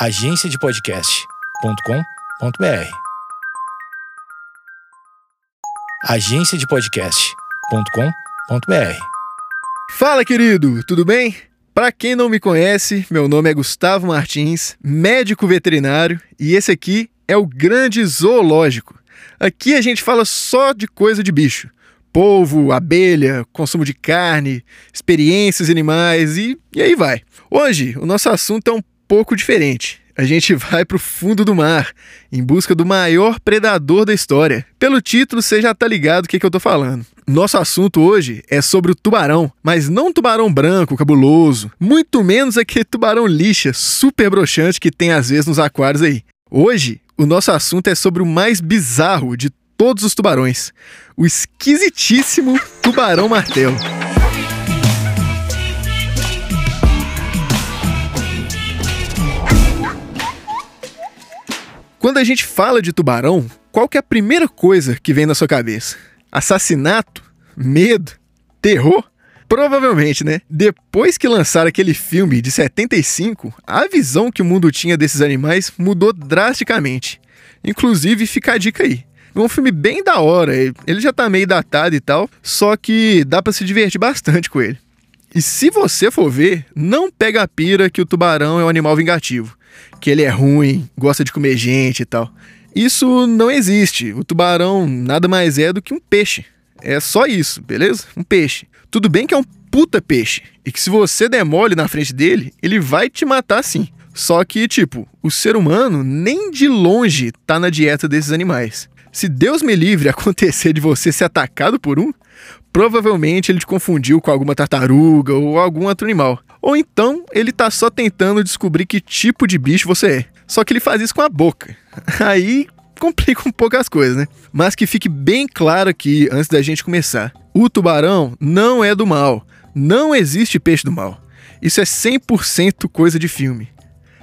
agenciadepodcast.com.br. agenciadepodcast.com.br. Fala, querido, tudo bem? Para quem não me conhece, meu nome é Gustavo Martins, médico veterinário, e esse aqui é o Grande Zoológico. Aqui a gente fala só de coisa de bicho. Polvo, abelha, consumo de carne, experiências animais e, e aí vai. Hoje o nosso assunto é um pouco diferente. A gente vai para o fundo do mar, em busca do maior predador da história. Pelo título, você já tá ligado o que, que eu tô falando. Nosso assunto hoje é sobre o tubarão, mas não tubarão branco, cabuloso, muito menos aquele tubarão lixa, super broxante que tem às vezes nos aquários aí. Hoje, o nosso assunto é sobre o mais bizarro de todos os tubarões, o esquisitíssimo tubarão martelo. Quando a gente fala de tubarão, qual que é a primeira coisa que vem na sua cabeça? Assassinato? Medo? Terror? Provavelmente, né? Depois que lançaram aquele filme de 75, a visão que o mundo tinha desses animais mudou drasticamente. Inclusive, fica a dica aí. É um filme bem da hora, ele já tá meio datado e tal, só que dá para se divertir bastante com ele. E se você for ver, não pega a pira que o tubarão é um animal vingativo que ele é ruim, gosta de comer gente e tal. Isso não existe. O tubarão nada mais é do que um peixe. É só isso, beleza? Um peixe. Tudo bem que é um puta peixe e que se você der mole na frente dele, ele vai te matar sim. Só que, tipo, o ser humano nem de longe tá na dieta desses animais. Se Deus me livre acontecer de você ser atacado por um, provavelmente ele te confundiu com alguma tartaruga ou algum outro animal. Ou então ele tá só tentando descobrir que tipo de bicho você é. Só que ele faz isso com a boca. Aí complica um pouco as coisas, né? Mas que fique bem claro aqui antes da gente começar: o tubarão não é do mal. Não existe peixe do mal. Isso é 100% coisa de filme.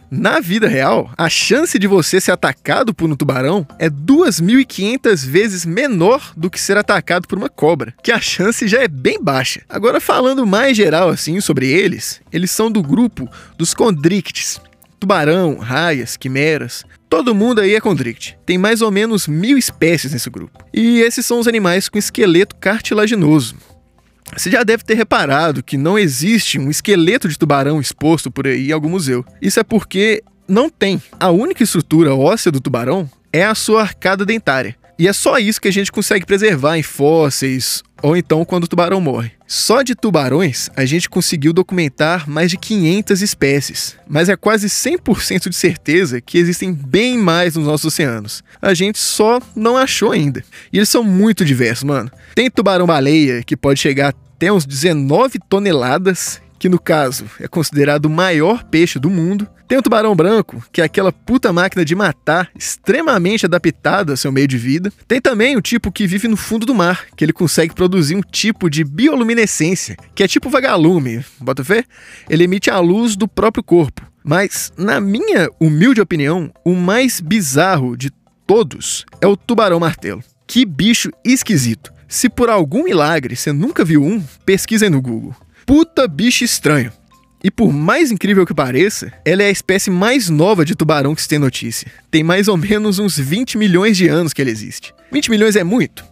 Na vida real, a chance de você ser atacado por um tubarão é 2.500 vezes menor do que ser atacado por uma cobra, que a chance já é bem baixa. Agora, falando mais geral assim sobre eles, eles são do grupo dos condrictes. Tubarão, raias, quimeras, todo mundo aí é condricte. Tem mais ou menos mil espécies nesse grupo. E esses são os animais com esqueleto cartilaginoso, você já deve ter reparado que não existe um esqueleto de tubarão exposto por aí em algum museu. Isso é porque não tem. A única estrutura óssea do tubarão é a sua arcada dentária. E é só isso que a gente consegue preservar em fósseis ou então quando o tubarão morre. Só de tubarões, a gente conseguiu documentar mais de 500 espécies, mas é quase 100% de certeza que existem bem mais nos nossos oceanos. A gente só não achou ainda. E eles são muito diversos, mano. Tem tubarão-baleia, que pode chegar até uns 19 toneladas, que no caso é considerado o maior peixe do mundo. Tem o tubarão branco, que é aquela puta máquina de matar, extremamente adaptada ao seu meio de vida. Tem também o tipo que vive no fundo do mar, que ele consegue produzir um tipo de bioluminescência, que é tipo vagalume, bota fé? Ele emite a luz do próprio corpo. Mas, na minha humilde opinião, o mais bizarro de todos é o tubarão martelo. Que bicho esquisito. Se por algum milagre você nunca viu um, pesquisa aí no Google. Puta bicho estranho. E por mais incrível que pareça, ela é a espécie mais nova de tubarão que se tem notícia. Tem mais ou menos uns 20 milhões de anos que ele existe. 20 milhões é muito?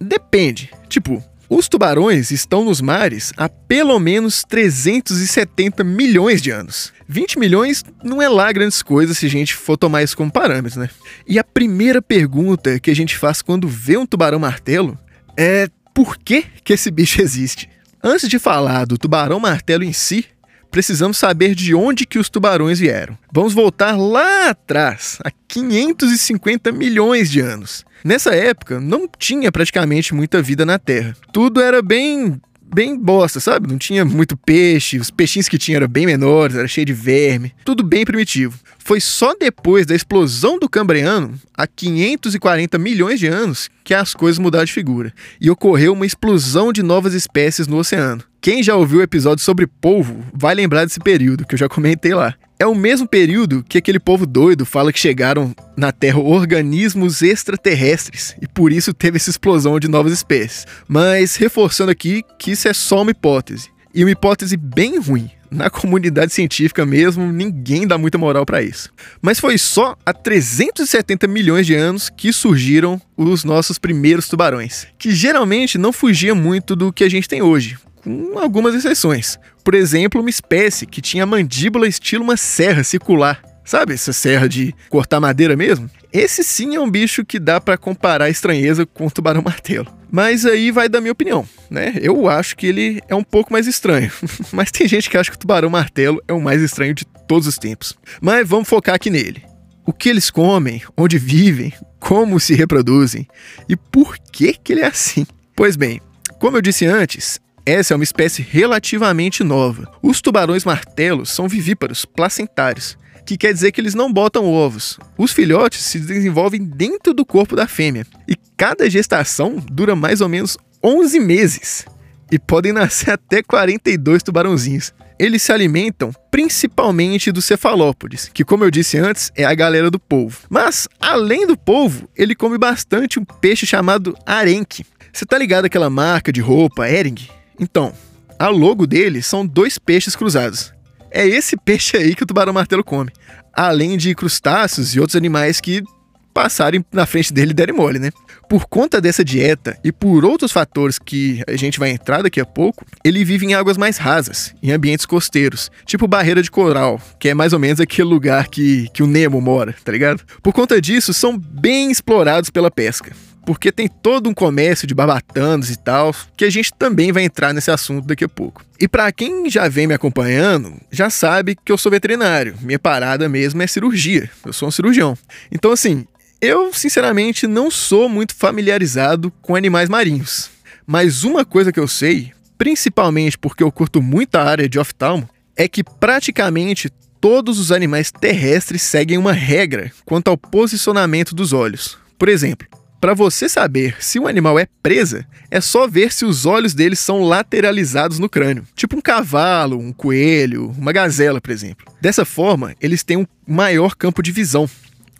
Depende. Tipo, os tubarões estão nos mares há pelo menos 370 milhões de anos. 20 milhões não é lá grandes coisas se a gente for tomar isso como parâmetro, né? E a primeira pergunta que a gente faz quando vê um tubarão martelo é por que, que esse bicho existe? Antes de falar do tubarão martelo em si, precisamos saber de onde que os tubarões vieram. Vamos voltar lá atrás, a 550 milhões de anos. Nessa época, não tinha praticamente muita vida na Terra. Tudo era bem bem bosta, sabe? Não tinha muito peixe, os peixinhos que tinha eram bem menores, era cheio de verme, tudo bem primitivo. Foi só depois da explosão do Cambriano, há 540 milhões de anos, que as coisas mudaram de figura e ocorreu uma explosão de novas espécies no oceano. Quem já ouviu o episódio sobre polvo vai lembrar desse período que eu já comentei lá. É o mesmo período que aquele povo doido fala que chegaram na Terra organismos extraterrestres e por isso teve essa explosão de novas espécies. Mas reforçando aqui que isso é só uma hipótese. E uma hipótese bem ruim. na comunidade científica mesmo, ninguém dá muita moral para isso. Mas foi só há 370 milhões de anos que surgiram os nossos primeiros tubarões, que geralmente não fugia muito do que a gente tem hoje, com algumas exceções. Por exemplo, uma espécie que tinha mandíbula estilo uma serra circular. Sabe essa serra de cortar madeira mesmo? Esse sim é um bicho que dá para comparar a estranheza com o tubarão martelo. Mas aí vai da minha opinião, né? Eu acho que ele é um pouco mais estranho. Mas tem gente que acha que o tubarão martelo é o mais estranho de todos os tempos. Mas vamos focar aqui nele. O que eles comem, onde vivem, como se reproduzem e por que que ele é assim. Pois bem, como eu disse antes, essa é uma espécie relativamente nova. Os tubarões martelos são vivíparos, placentários, que quer dizer que eles não botam ovos. Os filhotes se desenvolvem dentro do corpo da fêmea e cada gestação dura mais ou menos 11 meses e podem nascer até 42 tubarãozinhos. Eles se alimentam principalmente dos cefalópodes, que, como eu disse antes, é a galera do polvo. Mas, além do polvo, ele come bastante um peixe chamado arenque. Você tá ligado aquela marca de roupa, Ering? Então, a logo dele são dois peixes cruzados. É esse peixe aí que o tubarão martelo come, além de crustáceos e outros animais que passarem na frente dele e derem mole, né? Por conta dessa dieta e por outros fatores que a gente vai entrar daqui a pouco, ele vive em águas mais rasas, em ambientes costeiros, tipo barreira de coral, que é mais ou menos aquele lugar que, que o Nemo mora, tá ligado? Por conta disso, são bem explorados pela pesca porque tem todo um comércio de barbatanos e tal, que a gente também vai entrar nesse assunto daqui a pouco. E para quem já vem me acompanhando, já sabe que eu sou veterinário. Minha parada mesmo é cirurgia. Eu sou um cirurgião. Então assim, eu sinceramente não sou muito familiarizado com animais marinhos. Mas uma coisa que eu sei, principalmente porque eu curto muito a área de oftalmo, é que praticamente todos os animais terrestres seguem uma regra quanto ao posicionamento dos olhos. Por exemplo, para você saber se um animal é presa, é só ver se os olhos deles são lateralizados no crânio, tipo um cavalo, um coelho, uma gazela, por exemplo. Dessa forma, eles têm um maior campo de visão,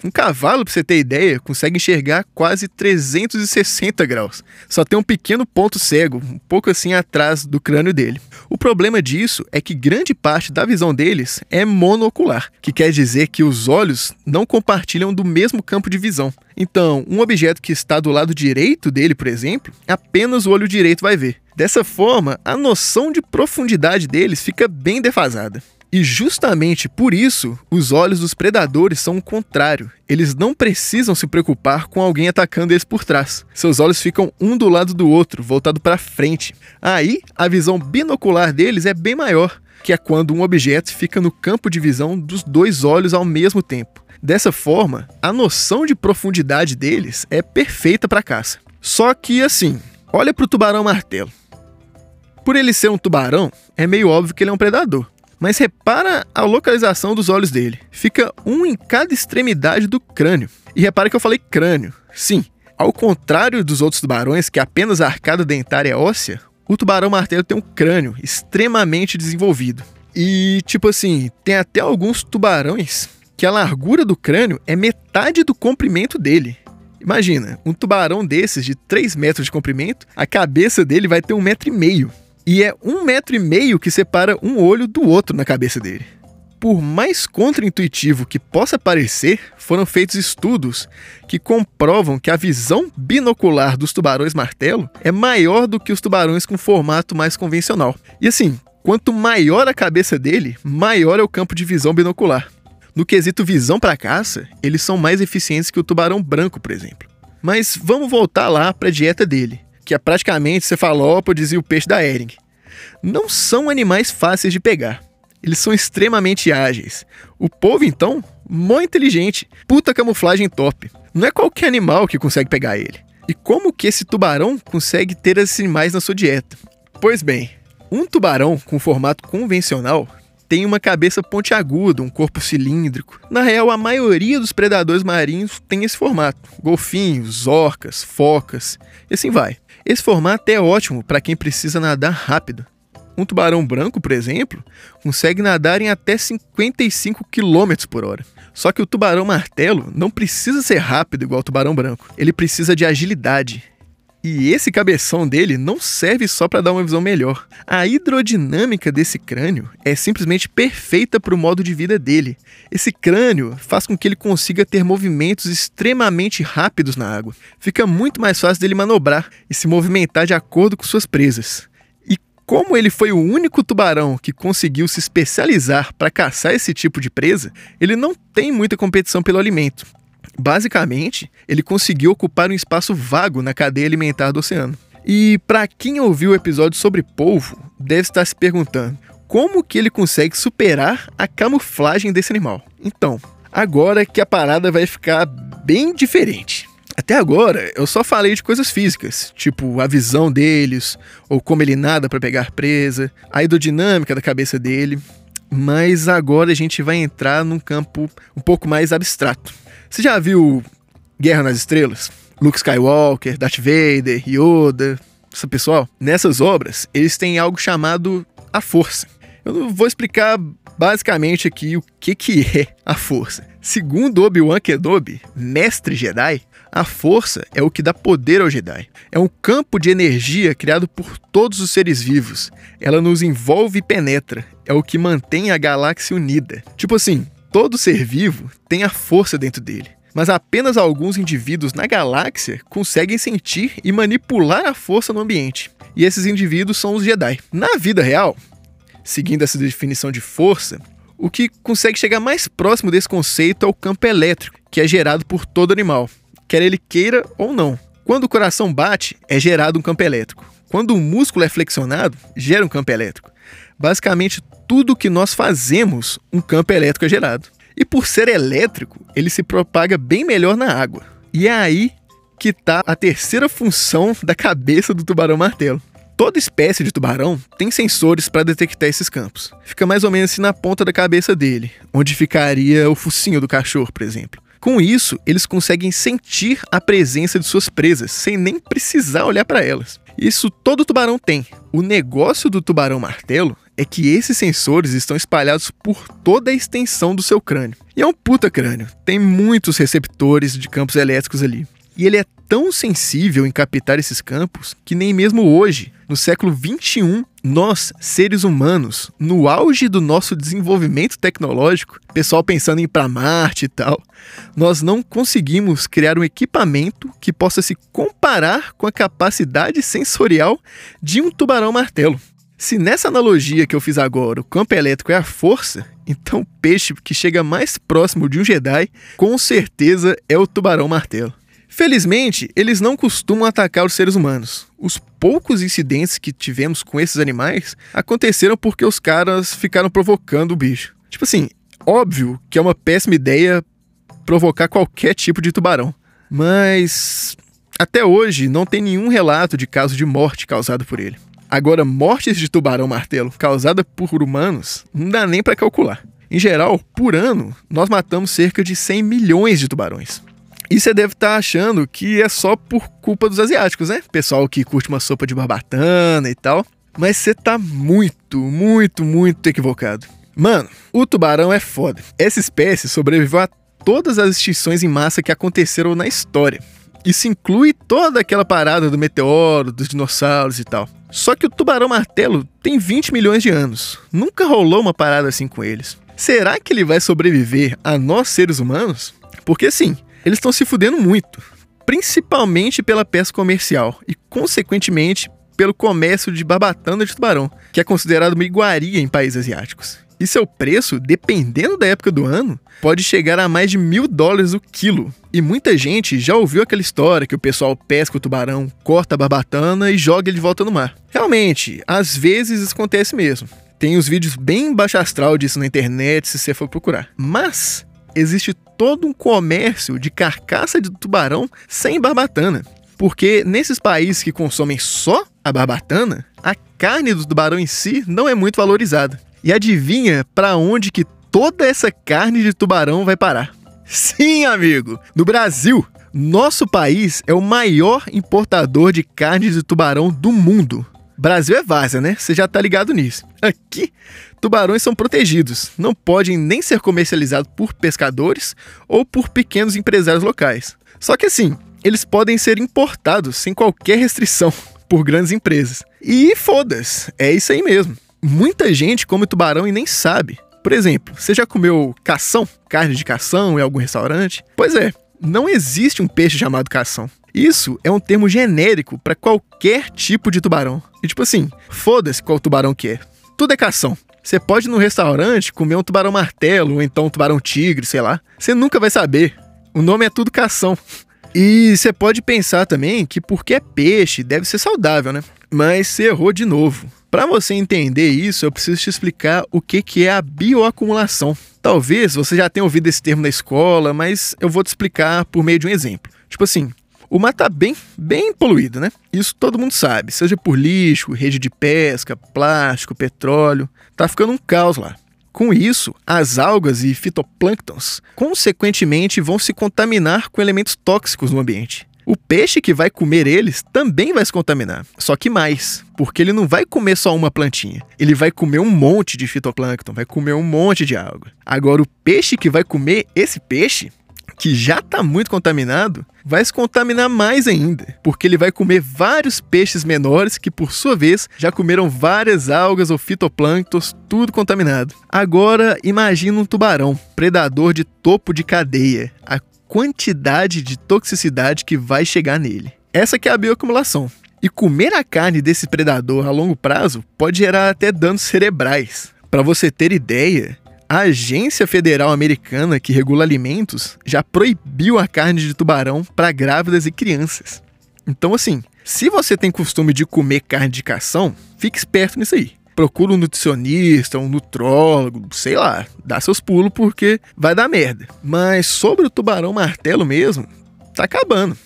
um cavalo, pra você ter ideia, consegue enxergar quase 360 graus. Só tem um pequeno ponto cego, um pouco assim atrás do crânio dele. O problema disso é que grande parte da visão deles é monocular, que quer dizer que os olhos não compartilham do mesmo campo de visão. Então, um objeto que está do lado direito dele, por exemplo, apenas o olho direito vai ver. Dessa forma, a noção de profundidade deles fica bem defasada. E justamente por isso, os olhos dos predadores são o contrário. Eles não precisam se preocupar com alguém atacando eles por trás. Seus olhos ficam um do lado do outro, voltado para frente. Aí, a visão binocular deles é bem maior, que é quando um objeto fica no campo de visão dos dois olhos ao mesmo tempo. Dessa forma, a noção de profundidade deles é perfeita para caça. Só que assim, olha para o tubarão martelo. Por ele ser um tubarão, é meio óbvio que ele é um predador. Mas repara a localização dos olhos dele. Fica um em cada extremidade do crânio. E repara que eu falei crânio. Sim, ao contrário dos outros tubarões, que apenas a arcada dentária é óssea, o tubarão martelo tem um crânio extremamente desenvolvido. E, tipo assim, tem até alguns tubarões que a largura do crânio é metade do comprimento dele. Imagina, um tubarão desses de 3 metros de comprimento, a cabeça dele vai ter um metro e meio. E é um metro e meio que separa um olho do outro na cabeça dele. Por mais contraintuitivo que possa parecer, foram feitos estudos que comprovam que a visão binocular dos tubarões martelo é maior do que os tubarões com formato mais convencional. E assim, quanto maior a cabeça dele, maior é o campo de visão binocular. No quesito visão para caça, eles são mais eficientes que o tubarão branco, por exemplo. Mas vamos voltar lá para a dieta dele que é praticamente cefalópodes e o peixe da Ering. Não são animais fáceis de pegar. Eles são extremamente ágeis. O povo, então, mó inteligente. Puta camuflagem top. Não é qualquer animal que consegue pegar ele. E como que esse tubarão consegue ter esses animais na sua dieta? Pois bem, um tubarão com formato convencional tem uma cabeça pontiaguda, um corpo cilíndrico. Na real, a maioria dos predadores marinhos tem esse formato: golfinhos, orcas, focas e assim vai. Esse formato é ótimo para quem precisa nadar rápido. Um tubarão branco, por exemplo, consegue nadar em até 55 km por hora. Só que o tubarão martelo não precisa ser rápido igual o tubarão branco. Ele precisa de agilidade. E esse cabeção dele não serve só para dar uma visão melhor. A hidrodinâmica desse crânio é simplesmente perfeita para o modo de vida dele. Esse crânio faz com que ele consiga ter movimentos extremamente rápidos na água. Fica muito mais fácil dele manobrar e se movimentar de acordo com suas presas. E como ele foi o único tubarão que conseguiu se especializar para caçar esse tipo de presa, ele não tem muita competição pelo alimento. Basicamente, ele conseguiu ocupar um espaço vago na cadeia alimentar do oceano. E para quem ouviu o episódio sobre polvo, deve estar se perguntando como que ele consegue superar a camuflagem desse animal. Então, agora que a parada vai ficar bem diferente. Até agora, eu só falei de coisas físicas, tipo a visão deles, ou como ele nada para pegar presa, a hidrodinâmica da cabeça dele. Mas agora a gente vai entrar num campo um pouco mais abstrato. Você já viu Guerra nas Estrelas? Luke Skywalker, Darth Vader, Yoda, esse pessoal? Nessas obras, eles têm algo chamado a Força. Eu vou explicar basicamente aqui o que, que é a Força. Segundo Obi-Wan Kenobi, mestre Jedi, a Força é o que dá poder ao Jedi. É um campo de energia criado por todos os seres vivos. Ela nos envolve e penetra. É o que mantém a galáxia unida. Tipo assim, Todo ser vivo tem a força dentro dele, mas apenas alguns indivíduos na galáxia conseguem sentir e manipular a força no ambiente. E esses indivíduos são os Jedi. Na vida real, seguindo essa definição de força, o que consegue chegar mais próximo desse conceito é o campo elétrico, que é gerado por todo animal, quer ele queira ou não. Quando o coração bate, é gerado um campo elétrico. Quando o músculo é flexionado, gera um campo elétrico. Basicamente, tudo que nós fazemos, um campo elétrico é gerado. E por ser elétrico, ele se propaga bem melhor na água. E é aí que está a terceira função da cabeça do tubarão martelo. Toda espécie de tubarão tem sensores para detectar esses campos. Fica mais ou menos assim na ponta da cabeça dele, onde ficaria o focinho do cachorro, por exemplo. Com isso, eles conseguem sentir a presença de suas presas, sem nem precisar olhar para elas. Isso todo tubarão tem. O negócio do tubarão martelo é que esses sensores estão espalhados por toda a extensão do seu crânio. E é um puta crânio, tem muitos receptores de campos elétricos ali. E ele é tão sensível em captar esses campos que nem mesmo hoje, no século 21, nós, seres humanos, no auge do nosso desenvolvimento tecnológico, pessoal pensando em ir para Marte e tal, nós não conseguimos criar um equipamento que possa se comparar com a capacidade sensorial de um tubarão martelo. Se nessa analogia que eu fiz agora o campo elétrico é a força, então o peixe que chega mais próximo de um Jedi, com certeza é o tubarão martelo. Felizmente, eles não costumam atacar os seres humanos. Os poucos incidentes que tivemos com esses animais aconteceram porque os caras ficaram provocando o bicho. Tipo assim, óbvio que é uma péssima ideia provocar qualquer tipo de tubarão, mas até hoje não tem nenhum relato de caso de morte causado por ele. Agora, mortes de tubarão-martelo causadas por humanos não dá nem para calcular. Em geral, por ano, nós matamos cerca de 100 milhões de tubarões. E você deve estar tá achando que é só por culpa dos asiáticos, né? Pessoal que curte uma sopa de barbatana e tal. Mas você tá muito, muito, muito equivocado. Mano, o tubarão é foda. Essa espécie sobreviveu a todas as extinções em massa que aconteceram na história. Isso inclui toda aquela parada do meteoro, dos dinossauros e tal. Só que o tubarão martelo tem 20 milhões de anos. Nunca rolou uma parada assim com eles. Será que ele vai sobreviver a nós seres humanos? Porque sim, eles estão se fudendo muito, principalmente pela pesca comercial e, consequentemente, pelo comércio de barbatana de tubarão, que é considerado uma iguaria em países asiáticos. E seu preço, dependendo da época do ano, pode chegar a mais de mil dólares o quilo. E muita gente já ouviu aquela história que o pessoal pesca o tubarão, corta a barbatana e joga ele de volta no mar. Realmente, às vezes isso acontece mesmo. Tem os vídeos bem baixo astral disso na internet se você for procurar. Mas existe todo um comércio de carcaça de tubarão sem barbatana. Porque nesses países que consomem só a barbatana, a carne do tubarão em si não é muito valorizada. E adivinha para onde que toda essa carne de tubarão vai parar? Sim, amigo, no Brasil. Nosso país é o maior importador de carne de tubarão do mundo. Brasil é várzea, né? Você já tá ligado nisso. Aqui, tubarões são protegidos, não podem nem ser comercializados por pescadores ou por pequenos empresários locais. Só que assim, eles podem ser importados sem qualquer restrição por grandes empresas. E foda-se, é isso aí mesmo. Muita gente come tubarão e nem sabe. Por exemplo, você já comeu cação, carne de cação em algum restaurante? Pois é, não existe um peixe chamado cação. Isso é um termo genérico para qualquer tipo de tubarão. E tipo assim, foda-se qual tubarão que é. Tudo é cação. Você pode ir no restaurante comer um tubarão martelo ou então um tubarão tigre, sei lá. Você nunca vai saber. O nome é tudo cação. E você pode pensar também que porque é peixe, deve ser saudável, né? Mas você errou de novo. Para você entender isso, eu preciso te explicar o que, que é a bioacumulação. Talvez você já tenha ouvido esse termo na escola, mas eu vou te explicar por meio de um exemplo. Tipo assim, o mar tá bem, bem poluído, né? Isso todo mundo sabe, seja por lixo, rede de pesca, plástico, petróleo. Tá ficando um caos lá. Com isso, as algas e fitoplânctons, consequentemente, vão se contaminar com elementos tóxicos no ambiente. O peixe que vai comer eles também vai se contaminar, só que mais, porque ele não vai comer só uma plantinha, ele vai comer um monte de fitoplâncton, vai comer um monte de alga. Agora, o peixe que vai comer esse peixe que já está muito contaminado, vai se contaminar mais ainda, porque ele vai comer vários peixes menores que, por sua vez, já comeram várias algas ou fitoplânctons, tudo contaminado. Agora, imagina um tubarão, predador de topo de cadeia, a quantidade de toxicidade que vai chegar nele. Essa que é a bioacumulação. E comer a carne desse predador a longo prazo pode gerar até danos cerebrais. Para você ter ideia, a Agência Federal Americana que regula alimentos já proibiu a carne de tubarão para grávidas e crianças. Então, assim, se você tem costume de comer carne de cação, fique esperto nisso aí. Procura um nutricionista, um nutrólogo, sei lá, dá seus pulos porque vai dar merda. Mas sobre o tubarão martelo mesmo, tá acabando.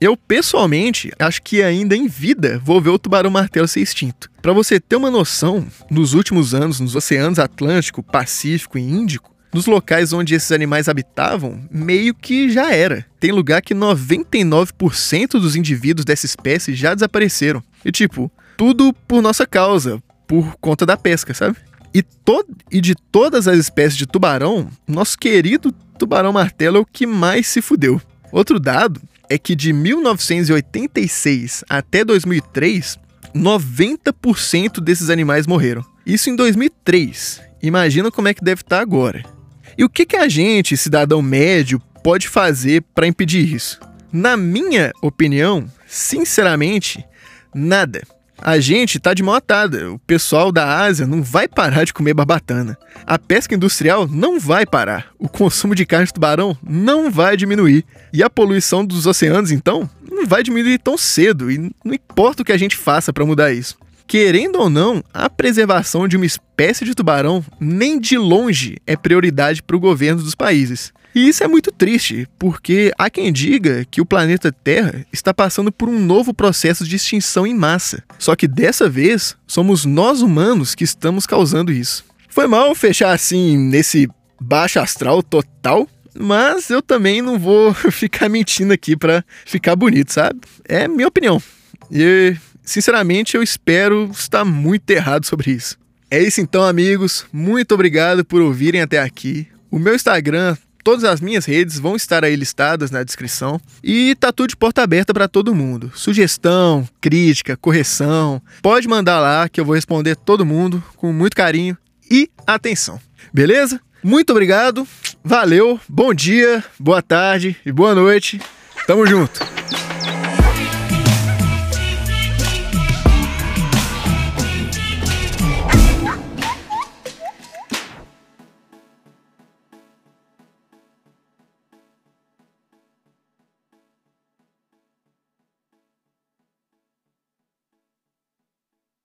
Eu, pessoalmente, acho que ainda em vida vou ver o tubarão martelo ser extinto. Para você ter uma noção, nos últimos anos, nos oceanos Atlântico, Pacífico e Índico, nos locais onde esses animais habitavam, meio que já era. Tem lugar que 99% dos indivíduos dessa espécie já desapareceram. E tipo, tudo por nossa causa, por conta da pesca, sabe? E, to e de todas as espécies de tubarão, nosso querido tubarão martelo é o que mais se fudeu. Outro dado é que de 1986 até 2003, 90% desses animais morreram. Isso em 2003. Imagina como é que deve estar agora. E o que, que a gente, cidadão médio, pode fazer para impedir isso? Na minha opinião, sinceramente, nada. A gente tá de mão atada. O pessoal da Ásia não vai parar de comer barbatana. A pesca industrial não vai parar. O consumo de carne de tubarão não vai diminuir. E a poluição dos oceanos, então, não vai diminuir tão cedo. E não importa o que a gente faça para mudar isso. Querendo ou não, a preservação de uma espécie de tubarão nem de longe é prioridade para o governo dos países. E isso é muito triste, porque há quem diga que o planeta Terra está passando por um novo processo de extinção em massa. Só que dessa vez, somos nós humanos que estamos causando isso. Foi mal fechar assim nesse baixo astral total, mas eu também não vou ficar mentindo aqui para ficar bonito, sabe? É minha opinião. E, sinceramente, eu espero estar muito errado sobre isso. É isso então, amigos. Muito obrigado por ouvirem até aqui. O meu Instagram Todas as minhas redes vão estar aí listadas na descrição e tá tudo de porta aberta para todo mundo. Sugestão, crítica, correção, pode mandar lá que eu vou responder todo mundo com muito carinho e atenção. Beleza? Muito obrigado. Valeu. Bom dia, boa tarde e boa noite. Tamo junto.